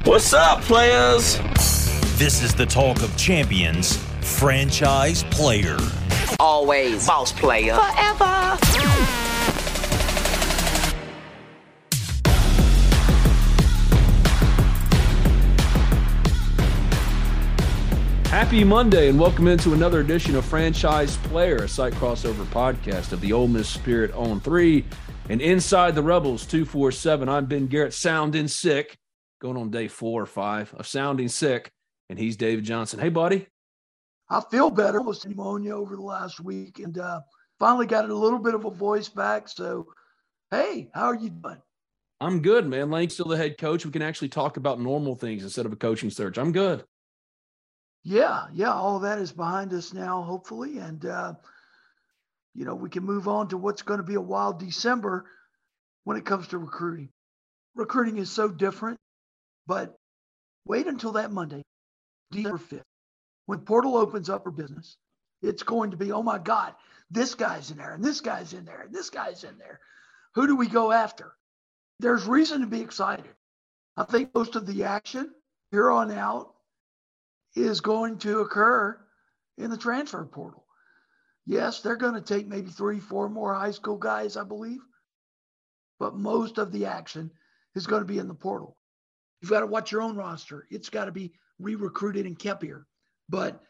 What's up, players? This is the talk of champions, franchise player. Always boss player. Forever. Happy Monday and welcome into another edition of Franchise Player, a site crossover podcast of the Ole Miss Spirit on three and Inside the Rebels 247. I'm Ben Garrett, sounding sick, going on day four or five of sounding sick, and he's David Johnson. Hey, buddy. I feel better. Almost pneumonia over the last week and uh, finally got a little bit of a voice back. So, hey, how are you doing? I'm good, man. Lane's still the head coach. We can actually talk about normal things instead of a coaching search. I'm good. Yeah, yeah, all of that is behind us now, hopefully, and uh, you know we can move on to what's going to be a wild December when it comes to recruiting. Recruiting is so different, but wait until that Monday, December fifth, when portal opens up for business. It's going to be, oh my God, this guy's in there, and this guy's in there, and this guy's in there. Who do we go after? There's reason to be excited. I think most of the action here on out is going to occur in the transfer portal. Yes, they're going to take maybe three, four more high school guys, I believe, but most of the action is going to be in the portal. You've got to watch your own roster. It's got to be re-recruited and kept here. But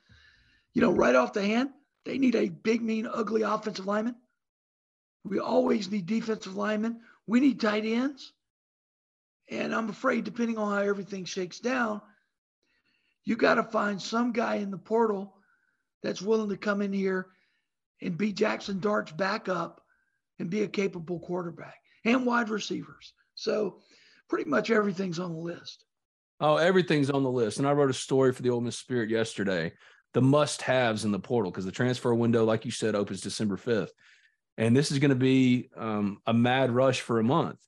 you know, right off the hand, they need a big, mean, ugly offensive lineman. We always need defensive linemen. We need tight ends. And I'm afraid, depending on how everything shakes down, you got to find some guy in the portal that's willing to come in here and be Jackson Dart's backup and be a capable quarterback and wide receivers. So pretty much everything's on the list. Oh, everything's on the list. And I wrote a story for the Ole Miss Spirit yesterday. The must-haves in the portal because the transfer window, like you said, opens December fifth, and this is going to be um, a mad rush for a month.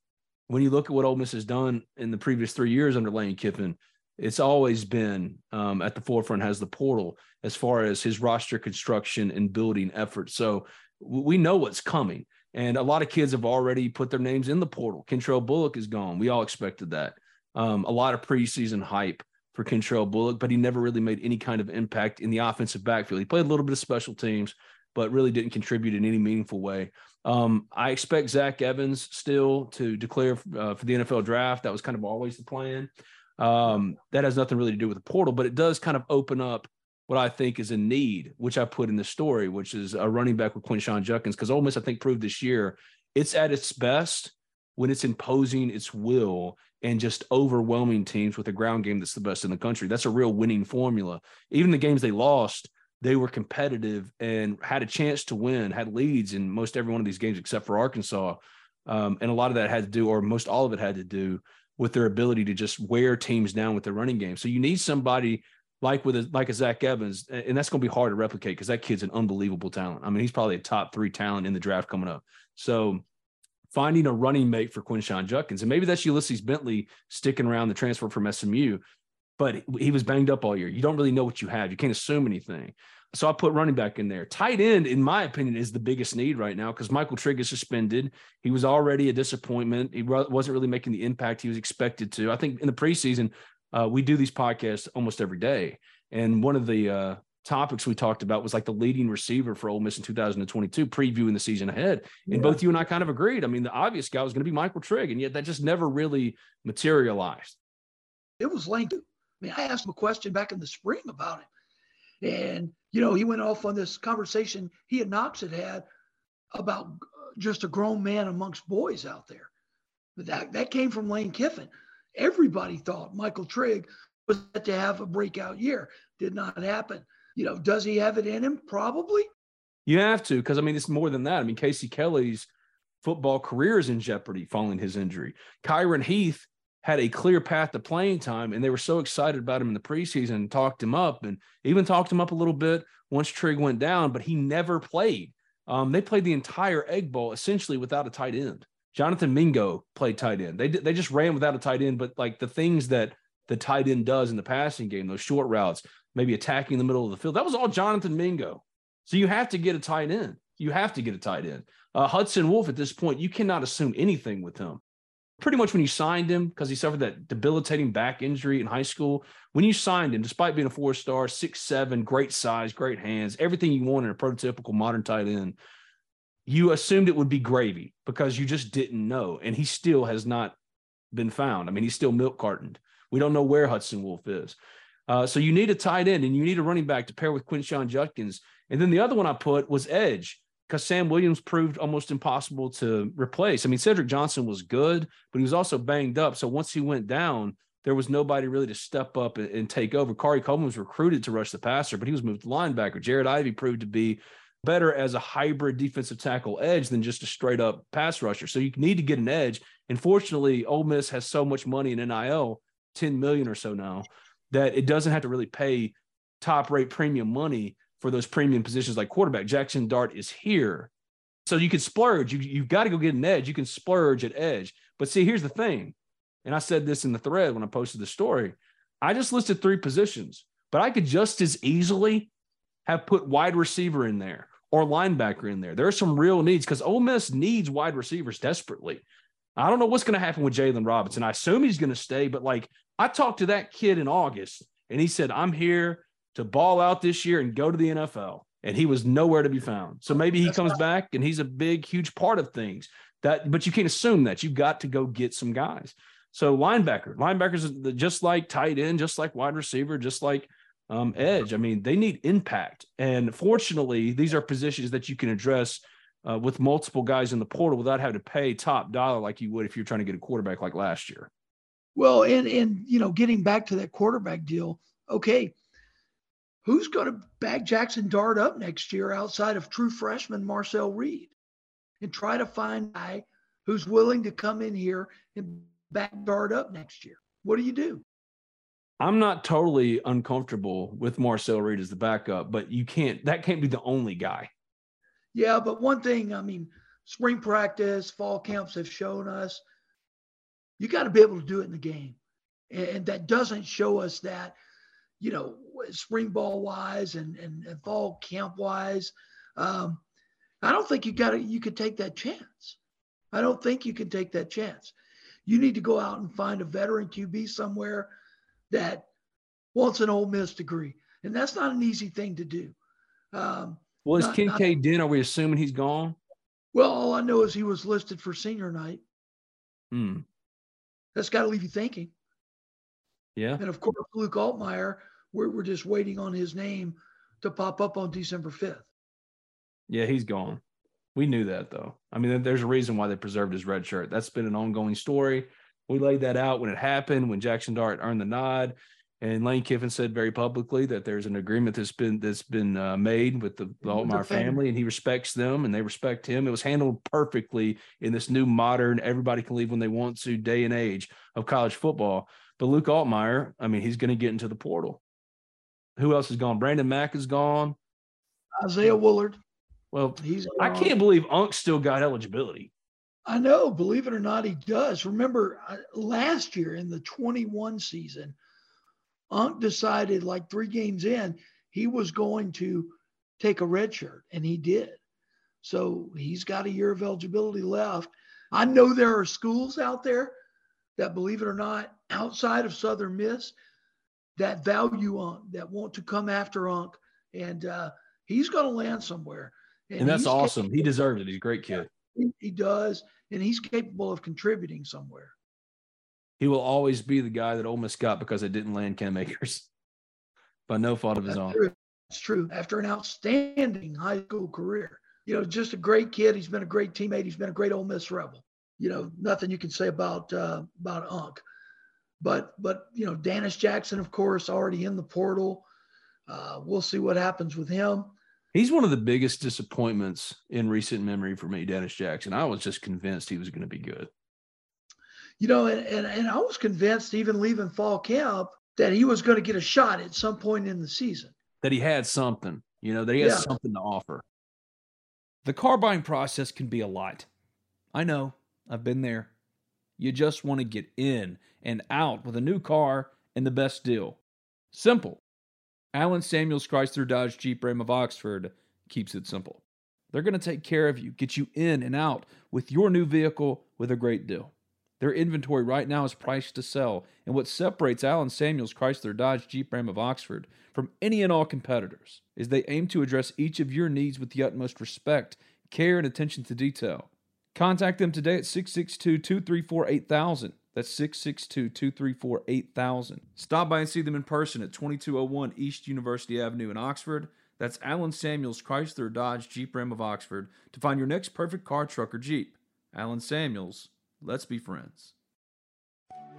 When you look at what Ole Miss has done in the previous three years under Lane Kiffin, it's always been um, at the forefront has the portal as far as his roster construction and building effort. So we know what's coming. And a lot of kids have already put their names in the portal. Kentrell Bullock is gone. We all expected that. Um, a lot of preseason hype for Kentrell Bullock, but he never really made any kind of impact in the offensive backfield. He played a little bit of special teams, but really didn't contribute in any meaningful way. Um, I expect Zach Evans still to declare uh, for the NFL draft. That was kind of always the plan. Um, that has nothing really to do with the portal, but it does kind of open up what I think is a need, which I put in the story, which is a running back with Quinshon Judkins. Because Ole Miss, I think, proved this year it's at its best when it's imposing its will and just overwhelming teams with a ground game that's the best in the country. That's a real winning formula. Even the games they lost, they were competitive and had a chance to win, had leads in most every one of these games except for Arkansas. Um, and a lot of that had to do, or most all of it had to do with their ability to just wear teams down with their running game. So you need somebody like with a, like a Zach Evans, and that's going to be hard to replicate because that kid's an unbelievable talent. I mean, he's probably a top three talent in the draft coming up. So finding a running mate for Quinshon Judkins, and maybe that's Ulysses Bentley sticking around the transfer from SMU, but he was banged up all year. You don't really know what you have. You can't assume anything. So I put running back in there. Tight end, in my opinion, is the biggest need right now because Michael Trigg is suspended. He was already a disappointment. He wasn't really making the impact he was expected to. I think in the preseason, uh, we do these podcasts almost every day, and one of the uh, topics we talked about was like the leading receiver for Ole Miss in 2022, previewing the season ahead. And yeah. both you and I kind of agreed. I mean, the obvious guy was going to be Michael Trigg, and yet that just never really materialized. It was Lane. I mean, I asked him a question back in the spring about it and, you know, he went off on this conversation he and Knox had had about just a grown man amongst boys out there. But that, that came from Lane Kiffin. Everybody thought Michael Trigg was to have a breakout year. Did not happen. You know, does he have it in him? Probably. You have to, because I mean, it's more than that. I mean, Casey Kelly's football career is in jeopardy following his injury. Kyron Heath had a clear path to playing time, and they were so excited about him in the preseason and talked him up, and even talked him up a little bit once Trigg went down, but he never played. Um, they played the entire Egg Bowl essentially without a tight end. Jonathan Mingo played tight end. They they just ran without a tight end, but like the things that the tight end does in the passing game, those short routes, maybe attacking the middle of the field, that was all Jonathan Mingo. So you have to get a tight end. You have to get a tight end. Uh, Hudson Wolfe at this point, you cannot assume anything with him pretty much when you signed him, because he suffered that debilitating back injury in high school, when you signed him, despite being a four star, six, seven, great size, great hands, everything you want in a prototypical modern tight end, you assumed it would be gravy because you just didn't know. And he still has not been found. I mean, he's still milk cartoned. We don't know where Hudson Wolfe is. Uh, so you need a tight end and you need a running back to pair with Quinshon Judkins. And then the other one I put was Edge because Sam Williams proved almost impossible to replace. I mean, Cedric Johnson was good, but he was also banged up. So once he went down, there was nobody really to step up and, and take over. Khari Coleman was recruited to rush the passer, but he was moved to linebacker. Jared Ivey proved to be better as a hybrid defensive tackle edge than just a straight up pass rusher. So you need to get an edge. And fortunately, Ole Miss has so much money in NIL, 10 million or so now, that it doesn't have to really pay top rate premium money for those premium positions like quarterback. Jackson Dart is here. So you can splurge. You, you've got to go get an edge. You can splurge at edge. But see, here's the thing. And I said this in the thread when I posted the story. I just listed three positions, but I could just as easily have put wide receiver in there or linebacker in there. There are some real needs because Ole Miss needs wide receivers desperately. I don't know what's going to happen with Jaylon Robinson. I assume he's going to stay, but like I talked to that kid in August and he said, I'm here to ball out this year and go to the NFL. And he was nowhere to be found. So maybe he That's comes back and he's a big, huge part of things. That, but you can't assume that. You've got to go get some guys. So linebacker, linebackers just like tight end, just like wide receiver, just like um, edge. I mean, they need impact. And fortunately, these are positions that you can address uh, with multiple guys in the portal without having to pay top dollar like you would if you're trying to get a quarterback like last year. Well, and and you know, getting back to that quarterback deal, okay, who's going to back Jackson Dart up next year outside of true freshman Marcel Reed and try to find a guy who's willing to come in here and back Dart up next year? What do you do? I'm not totally uncomfortable with Marcel Reed as the backup, but you can't, that can't be the only guy. Yeah, but one thing, I mean, spring practice, fall camps have shown us you got to be able to do it in the game. And that doesn't show us that you know, spring ball wise and, and, and fall camp wise. Um, I don't think you got to, you could take that chance. I don't think you can take that chance. You need to go out and find a veteran QB somewhere that wants an Ole Miss degree. And that's not an easy thing to do. Um, well, is Kinkead Dent? Are we assuming he's gone? Well, all I know is he was listed for senior night. Hmm. That's got to leave you thinking. Yeah. And of course, Luke Altmyer, we're, we're just waiting on his name to pop up on December 5th. Yeah, he's gone. We knew that though. I mean, there's a reason why they preserved his red shirt. That's been an ongoing story. We laid that out when it happened, when Jackson Dart earned the nod. And Lane Kiffin said very publicly that there's an agreement that's been that's been uh, made with the, the Altmyer family, and he respects them, and they respect him. It was handled perfectly in this new modern, everybody can leave when they want to day and age of college football. But Luke Altmyer, I mean, he's going to get into the portal. Who else is gone? Brandon Mack is gone. Isaiah Woullard. Well, he's. Gone. I can't believe Unk still got eligibility. I know, believe it or not, he does. Remember uh, last year in the 21 season, Unk decided like three games in, he was going to take a red shirt, and he did. So he's got a year of eligibility left. I know there are schools out there that, believe it or not, outside of Southern Miss, that value Unk, that want to come after Unk, and uh, he's going to land somewhere. And, and that's awesome. He deserves it. He's a great kid. He, does, and he's capable of contributing somewhere. He will always be the guy that Ole Miss got because it didn't land Cam Akers by no fault of his that's own. True. That's true. After an outstanding high school career, you know, just a great kid. He's been a great teammate. He's been a great Ole Miss rebel. You know, nothing you can say about uh, about Unk. But but you know, Dannis Jackson, of course, already in the portal. Uh, we'll see what happens with him. He's one of the biggest disappointments in recent memory for me, Dannis Jackson. I was just convinced he was going to be good. you know, and, and, and I was convinced even leaving fall camp that he was going to get a shot at some point in the season. That he had something, you know, that he has Yeah. something to offer. The car buying process can be a lot. I know, I've been there. You just want to get in and out with a new car and the best deal. Simple. Allen Samuels Chrysler Dodge Jeep Ram of Oxford keeps it simple. They're going to take care of you, get you in and out with your new vehicle with a great deal. Their inventory right now is priced to sell, and what separates Allen Samuels Chrysler Dodge Jeep Ram of Oxford from any and all competitors is they aim to address each of your needs with the utmost respect, care, and attention to detail. Contact them today at 662 234 8000. That's 662 234 8000. Stop by and see them in person at 2201 East University Avenue in Oxford. That's Allen Samuels Chrysler Dodge Jeep Ram of Oxford to find your next perfect car, truck, or Jeep. Allen Samuels, let's be friends.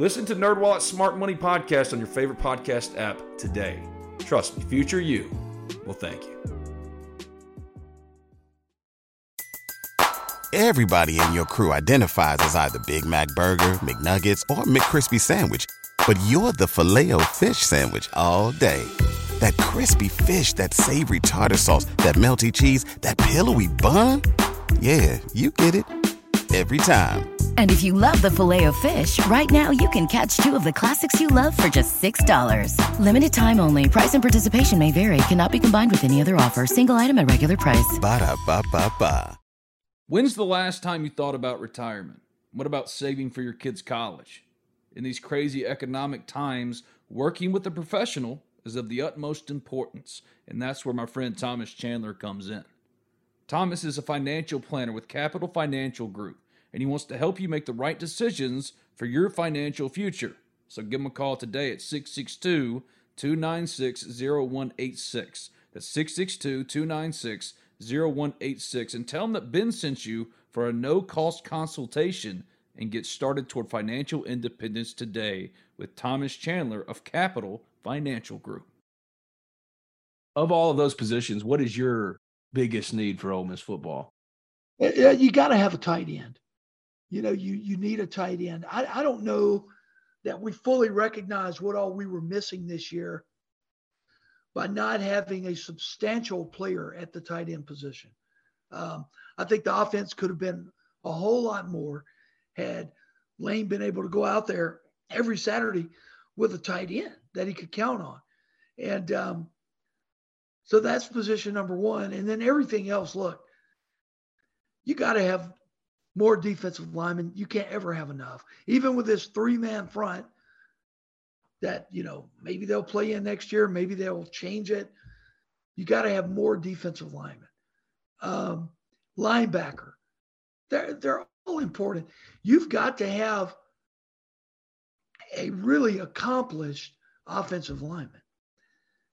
Listen to NerdWallet's Smart Money Podcast on your favorite podcast app today. Trust me, future you will thank you. Everybody in your crew identifies as either Big Mac Burger, McNuggets, or McCrispy Sandwich. But you're the filet fish Sandwich all day. That crispy fish, that savory tartar sauce, that melty cheese, that pillowy bun. Yeah, you get it. Every time. And if you love the filet of fish, right now you can catch two of the classics you love for just $6. Limited time only. Price and participation may vary. Cannot be combined with any other offer. Single item at regular price. Ba-da-ba-ba-ba. When's the last time you thought about retirement? What about saving for your kids' college? In these crazy economic times, working with a professional is of the utmost importance, and that's where my friend Thomas Chandler comes in. Thomas is a financial planner with Capital Financial Group, and he wants to help you make the right decisions for your financial future. So give him a call today at 662 296 0186. That's 662 296 0186 and tell him that Ben sent you for a no cost consultation and get started toward financial independence today with Thomas Chandler of Capital Financial Group. Of all of those positions, what is your biggest need for Ole Miss football? Uh, You got to have a tight end. You know, you you need a tight end. I, I don't know that we fully recognize what all we were missing this year by not having a substantial player at the tight end position. Um, I think the offense could have been a whole lot more had Lane been able to go out there every Saturday with a tight end that he could count on. And um, so that's position number one. And then everything else, look, you got to have more defensive linemen. You can't ever have enough. Even with this three man front that, you know, maybe they'll play in next year, maybe they'll change it. You got to have more defensive linemen. Um, linebacker, they're, they're all important. You've got to have a really accomplished offensive lineman.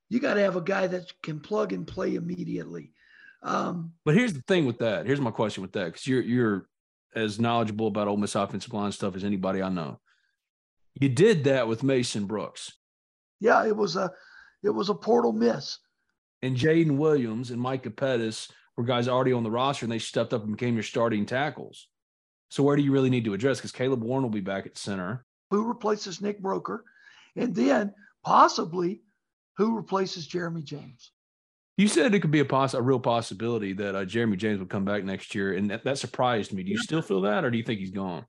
You got to have a guy that can plug and play immediately. Um, But here's the thing with that. Here's my question with that because you're you're as knowledgeable about Ole Miss offensive line stuff as anybody I know. You did that with Mason Brooks. yeah, it was a it was a portal miss. And Jaden Williams and Micah Pettus were guys already on the roster, and they stepped up and became your starting tackles. So where do you really need to address? Because Caleb Warren will be back at center. Who replaces Nick Broeker? And then possibly who replaces Jeremy James? You said it could be a poss- a real possibility that uh, Jeremy James would come back next year, and that, that surprised me. Do you still feel that, or do you think he's gone?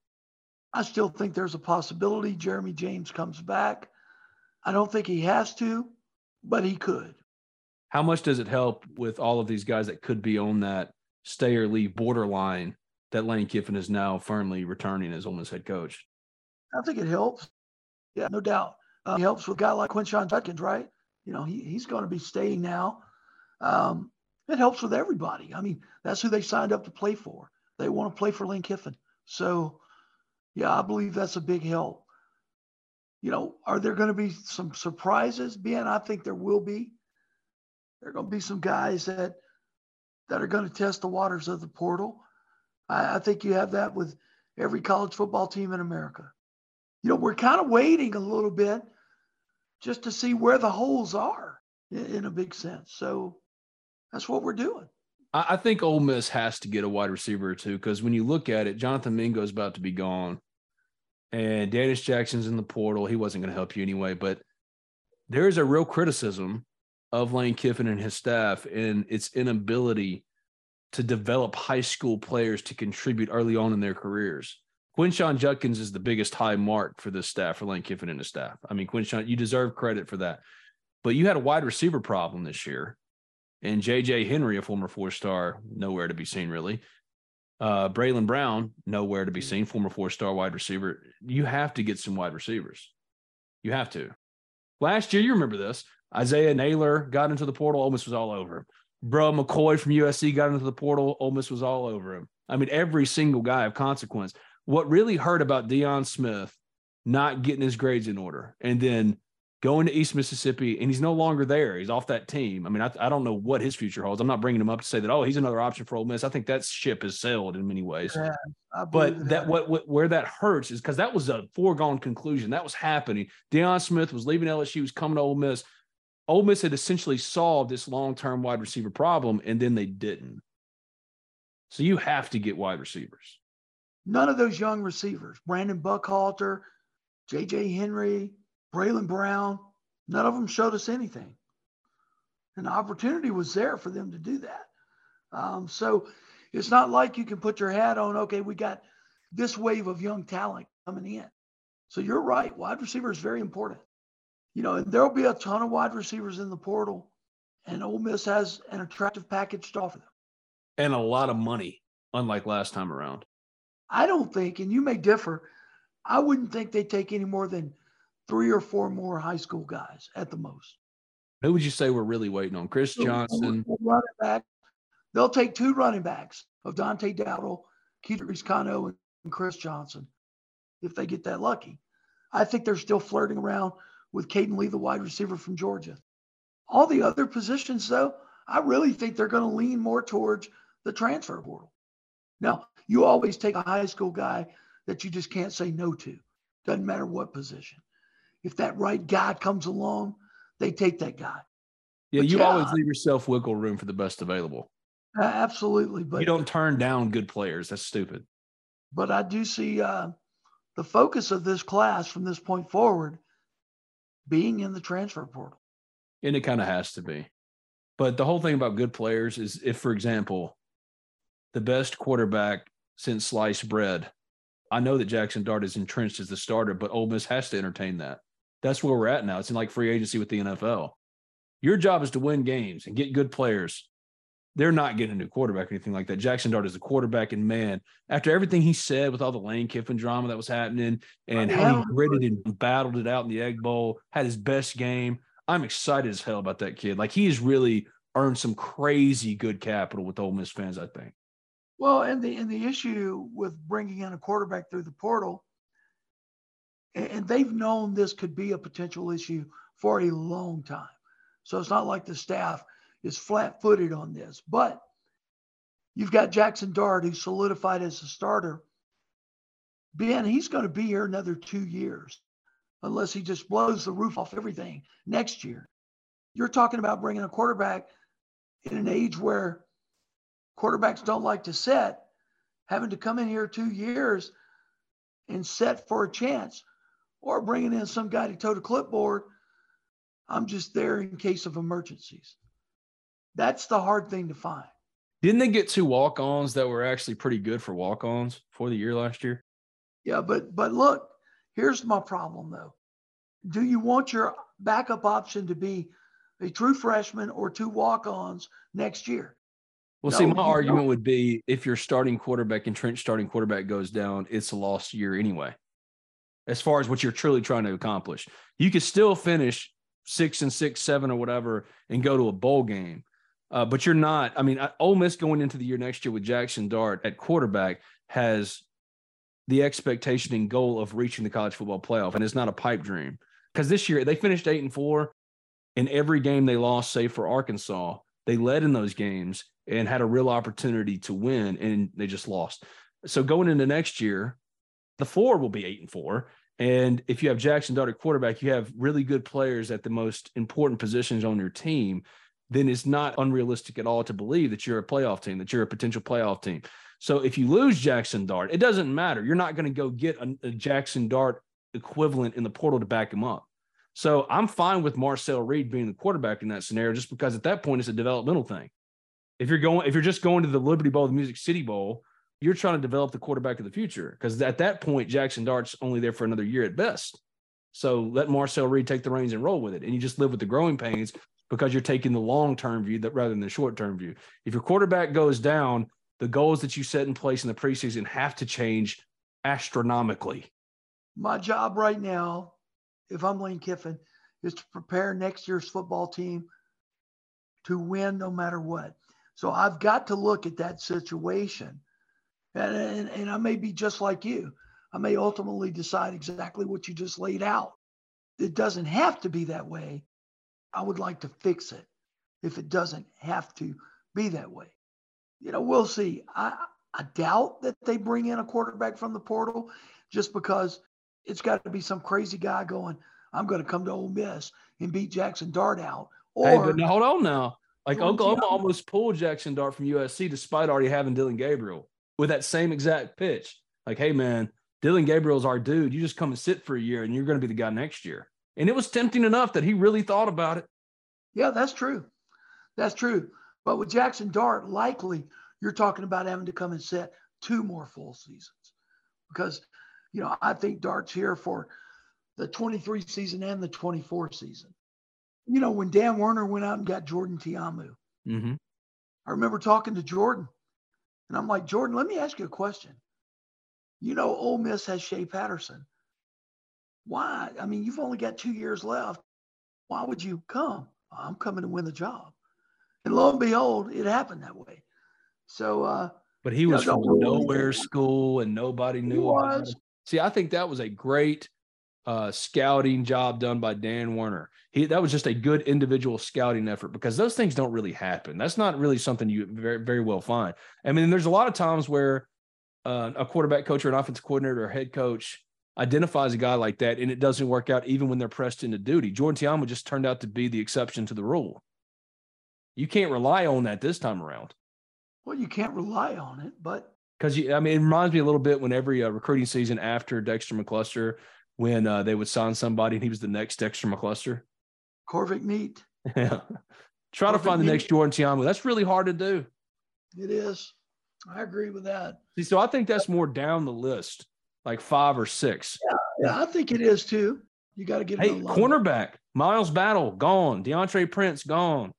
I still think there's a possibility Jeremy James comes back. I don't think he has to, but he could. How much does it help with all of these guys that could be on that stay or leave borderline that Lane Kiffin is now firmly returning as Ole Miss head coach? I think it helps. Yeah, no doubt. Uh, it helps with a guy like Quinshon Judkins, right? You know, he, he's going to be staying now. Um, it helps with everybody. I mean, that's who they signed up to play for. They want to play for Lane Kiffin. So, yeah, I believe that's a big help. You know, are there going to be some surprises? Ben, I think there will be. There are going to be some guys that that are going to test the waters of the portal. I, I think you have that with every college football team in America. You know, we're kind of waiting a little bit just to see where the holes are in, a big sense. So that's what we're doing. I think Ole Miss has to get a wide receiver or two because when you look at it, Jonathan Mingo is about to be gone, and Dannis Jackson's in the portal. He wasn't going to help you anyway, but there is a real criticism of Lane Kiffin and his staff and its inability to develop high school players to contribute early on in their careers. Quinshon Judkins is the biggest high mark for this staff, for Lane Kiffin and his staff. I mean, Quinshon, you deserve credit for that. But you had a wide receiver problem this year and JJ Henry, a former four star, nowhere to be seen really. Uh, Braylon Brown, nowhere to be seen, former four star wide receiver. You have to get some wide receivers. You have to. Last year, you remember this. Isaiah Naylor got into the portal, Miss was all over him. Bru McCoy from USC got into the portal, Ole Miss was all over him. I mean, every single guy of consequence. What really hurt about Deion Smith not getting his grades in order and then going to East Mississippi, and he's no longer there. He's off that team. I mean, I, I don't know what his future holds. I'm not bringing him up to say that, oh, he's another option for Ole Miss. I think that ship has sailed in many ways. Yeah, but that, that what, what where that hurts is because that was a foregone conclusion. That was happening. Deion Smith was leaving LSU, he was coming to Ole Miss. Ole Miss had essentially solved this long-term wide receiver problem, and then they didn't. So you have to get wide receivers. None of those young receivers, Brandon Buckhalter, JJ Henry, Braylon Brown, none of them showed us anything. And the opportunity was there for them to do that. Um, so it's not like you can put your hat on, okay, we got this wave of young talent coming in. So you're right. Wide receiver is very important. You know, there'll be a ton of wide receivers in the portal, and Ole Miss has an attractive package to offer them. And a lot of money, unlike last time around. I don't think, and you may differ, I wouldn't think they take any more than three or four more high school guys at the most. Who would you say we're really waiting on? Chris Johnson. Running back. They'll take two running backs of Dante Dowdell, Keith Cano, and Chris Johnson if they get that lucky. I think they're still flirting around with Caden Lee, the wide receiver from Georgia. All the other positions, though, I really think they're going to lean more towards the transfer portal. Now, you always take a high school guy that you just can't say no to. Doesn't matter what position if that right guy comes along, they take that guy. Yeah, but you yeah, always leave yourself wiggle room for the best available. Absolutely, but you don't turn down good players. That's stupid. But I do see uh, the focus of this class from this point forward being in the transfer portal. And it kind of has to be. But the whole thing about good players is if, for example, the best quarterback since sliced bread, I know that Jackson Dart is entrenched as the starter, but Ole Miss has to entertain that. That's where we're at now. It's in like free agency with the NFL. Your job is to win games and get good players. They're not getting a new quarterback or anything like that. Jackson Dart is a quarterback, and man, after everything he said with all the Lane Kiffin drama that was happening and how he gritted and battled it out in the Egg Bowl, had his best game. I'm excited as hell about that kid. Like he has really earned some crazy good capital with Ole Miss fans. I think. Well, and the and the issue with bringing in a quarterback through the portal and they've known this could be a potential issue for a long time. So it's not like the staff is flat footed on this. But you've got Jackson Dart, who's solidified as a starter. Ben, he's going to be here another two years. unless he just blows the roof off everything next year. You're talking about bringing a quarterback in an age where quarterbacks don't like to set, having to come in here two years and set for a chance, or bringing in some guy to tote a clipboard. I'm just there in case of emergencies. That's the hard thing to find. Didn't they get two walk-ons that were actually pretty good for walk-ons for the year last year? Yeah, but but look, here's my problem though. Do you want your backup option to be a true freshman or two walk-ons next year? Well, no, see, my argument would be if your starting quarterback and Trent starting quarterback goes down, it's a lost year anyway. As far as what you're truly trying to accomplish, you could still finish six and six, seven or whatever, and go to a bowl game. Uh, but you're not. I mean, Ole Miss going into the year next year with Jackson Dart at quarterback has the expectation and goal of reaching the college football playoff, and it's not a pipe dream. Because this year they finished eight and four, in every game they lost, save for Arkansas, they led in those games and had a real opportunity to win, and they just lost. So going into next year, the floor will be eight and four. And if you have Jackson Dart at quarterback, you have really good players at the most important positions on your team then it's not unrealistic at all to believe that you're a playoff team, that you're a potential playoff team. So if you lose Jackson Dart, it doesn't matter. You're not going to go get a, a, Jackson Dart equivalent in the portal to back him up. So I'm fine with Marcel Reed being the quarterback in that scenario, just because at that point it's a developmental thing. If you're going, if you're just going to the Liberty Bowl, the Music City Bowl, you're trying to develop the quarterback of the future. Because at that point, Jackson Dart's only there for another year at best. So let Marcel Reed take the reins and roll with it, and you just live with the growing pains because you're taking the long term view that rather than the short term view. If your quarterback goes down, the goals that you set in place in the preseason have to change astronomically. My job right now, if I'm Lane Kiffin, is to prepare next year's football team to win no matter what. So I've got to look at that situation. And, and, and I may be just like you. I may ultimately decide exactly what you just laid out. It doesn't have to be that way, I would like to fix it if it doesn't have to be that way. You know, we'll see. I, I doubt that they bring in a quarterback from the portal just because it's got to be some crazy guy going, I'm going to come to Ole Miss and beat Jackson Dart out. Or, hey, but hold on now. Like Oklahoma almost pulled Jackson Dart from USC despite already having Dillon Gabriel with that same exact pitch. Like, hey, man, Dillon Gabriel's our dude. You just come and sit for a year and you're going to be the guy next year. And it was tempting enough that he really thought about it. Yeah, that's true. That's true. But with Jackson Dart, likely you're talking about having to come and set two more full seasons because, you know, I think Dart's here for the 23 season and the 24 season. You know, when Dan Werner went out and got Jordan Ta'amu, mm-hmm. I remember talking to Jordan, and I'm like, Jordan, let me ask you a question. You know, Ole Miss has Shea Patterson. Why? I mean, you've only got two years left. Why would you come? I'm coming to win the job. And lo and behold, it happened that way. So, uh, but he was from nowhere school and nobody knew. Was. See, I think that was a great uh, scouting job done by Dan Werner. He that was just a good individual scouting effort because those things don't really happen. That's not really something you very very well find. I mean, there's a lot of times where uh, a quarterback coach or an offensive coordinator or head coach identifies a guy like that and it doesn't work out even when they're pressed into duty. Jordan Ta'amu just turned out to be the exception to the rule. You can't rely on that this time around. Well, you can't rely on it, but because I mean, it reminds me a little bit when every uh, recruiting season after Dexter McCluster, when uh, they would sign somebody and he was the next Dexter McCluster. Korvic Neat. Yeah. Try Korvic to find the next Jordan Ta'amu. That's really hard to do. It is. I agree with that. See, so I think that's more down the list like five or six. Yeah, yeah I think it is too. You got to get. Hey, cornerback Miles Battle gone. Deantre Prince gone.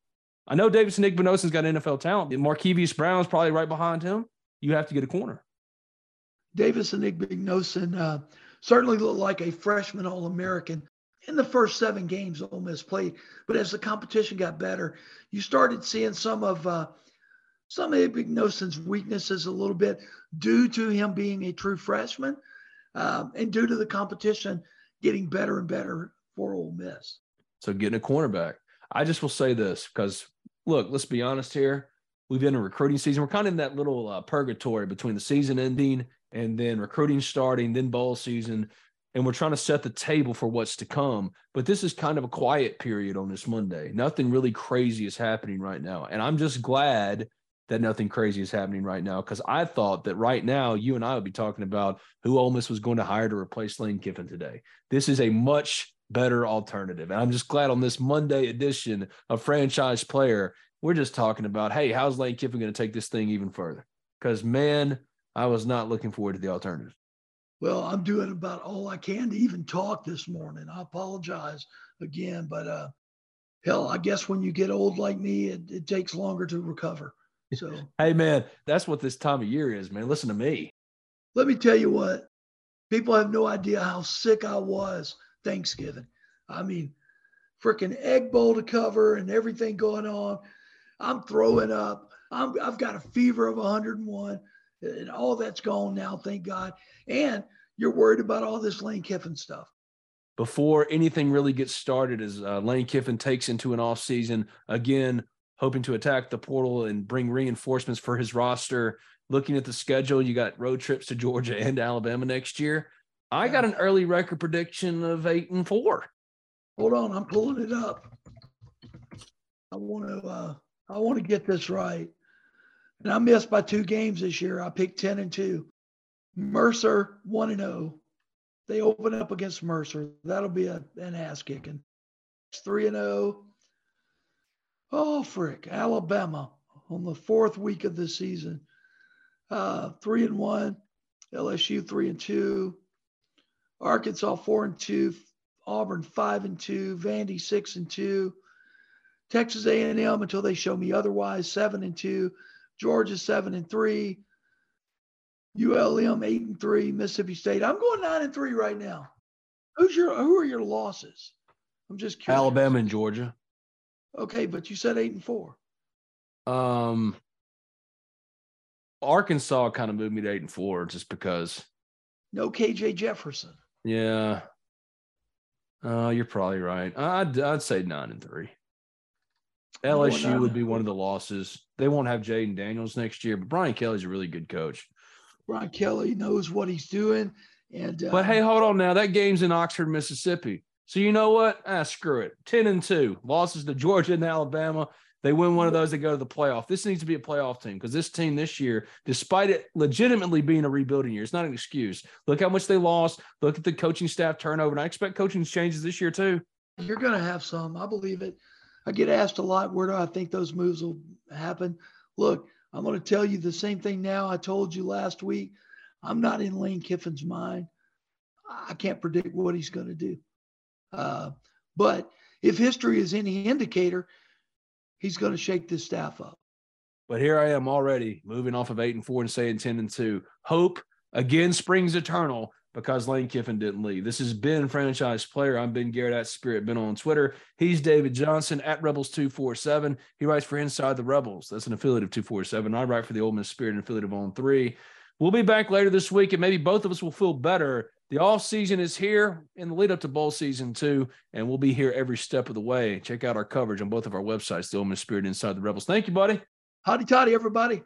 I know Davison Igbinosun's got NFL talent. Markevious Brown's probably right behind him. You have to get a corner. Davison Igbinosun uh, certainly looked like a freshman All American in the first seven games Ole Miss played. But as the competition got better, you started seeing some of uh, some of Igbinosun's weaknesses a little bit due to him being a true freshman um, and due to the competition getting better and better for Ole Miss. So getting a cornerback. I just will say this because look, let's be honest here. We've been in recruiting season. We're kind of in that little uh, purgatory between the season ending and then recruiting starting, then bowl season. and we're trying to set the table for what's to come. But this is kind of a quiet period on this Monday. Nothing really crazy is happening right now. And I'm just glad that nothing crazy is happening right now because I thought that right now you and I would be talking about who Ole Miss was going to hire to replace Lane Kiffin today. This is a much better alternative. And I'm just glad on this Monday edition of Franchise Player, we're just talking about, hey, how's Lane Kiffin going to take this thing even further? Because, man, I was not looking forward to the alternative. Well, I'm doing about all I can to even talk this morning. I apologize again, but uh, hell, I guess when you get old like me, it, it takes longer to recover. So, hey, man, that's what this time of year is, man. Listen to me. Let me tell you what, people have no idea how sick I was Thanksgiving. I mean, freaking egg bowl to cover and everything going on. I'm throwing up. I'm, I've got a fever of 101, and all that's gone now, thank God. And you're worried about all this Lane Kiffin stuff. Before anything really gets started, as uh, Lane Kiffin takes into an off season again, hoping to attack the portal and bring reinforcements for his roster. Looking at the schedule, you got road trips to Georgia and Alabama next year. I got an early record prediction of eight and four. Hold on, I'm pulling it up. I want to uh, I want to get this right. And I missed by two games this year. I picked 10 and 2. Mercer 1 and 0. They open up against Mercer. That'll be a, an ass kicking. 3 and 0. Oh, frick. Alabama on the fourth week of the season. Uh, 3 and 1. LSU 3 and 2. Arkansas 4 and 2. Auburn 5 and 2. Vandy 6 and 2. Texas A&M until they show me otherwise 7 and 2. Georgia 7 and 3. ULM 8 and 3. Mississippi State. I'm going 9 and 3 right now. Who's your who are your losses? I'm just curious. Alabama and Georgia. Okay, but you said 8 and 4. Um Arkansas kind of moved me to 8 and 4 just because no KJ Jefferson. Yeah. Uh, you're probably right. I'd I'd say 9 and 3. LSU would be one of the losses. They won't have Jayden Daniels next year, but Brian Kelly's a really good coach. Brian Kelly knows what he's doing. And uh, but hey, hold on now. That game's in Oxford, Mississippi. So you know what? Ah, screw it. 10 and 2. Losses to Georgia and Alabama. They win one of those, they go to the playoff. This needs to be a playoff team because this team this year, despite it legitimately being a rebuilding year, it's not an excuse. Look how much they lost. Look at the coaching staff turnover. And I expect coaching changes this year too. You're going to have some. I believe it. I get asked a lot, where do I think those moves will happen? Look, I'm going to tell you the same thing now I told you last week. I'm not in Lane Kiffin's mind. I can't predict what he's going to do. Uh, but if history is any indicator, he's going to shake this staff up. But here I am already moving off of eight and four and saying 10 and two. Hope again springs eternal because Lane Kiffin didn't leave. This has been franchise player. I'm Ben Garrett at Spirit Ben on Twitter. He's David Johnson at Rebels247. He writes for Inside the Rebels. That's an affiliate of 247. I write for the Ole Miss Spirit, and affiliate of On Three. We'll be back later this week, and maybe both of us will feel better. The off season is here in the lead up to bowl season too, and we'll be here every step of the way. Check out our coverage on both of our websites, the Ole Miss Spirit Inside the Rebels. Thank you, buddy. Howdy toddy, everybody.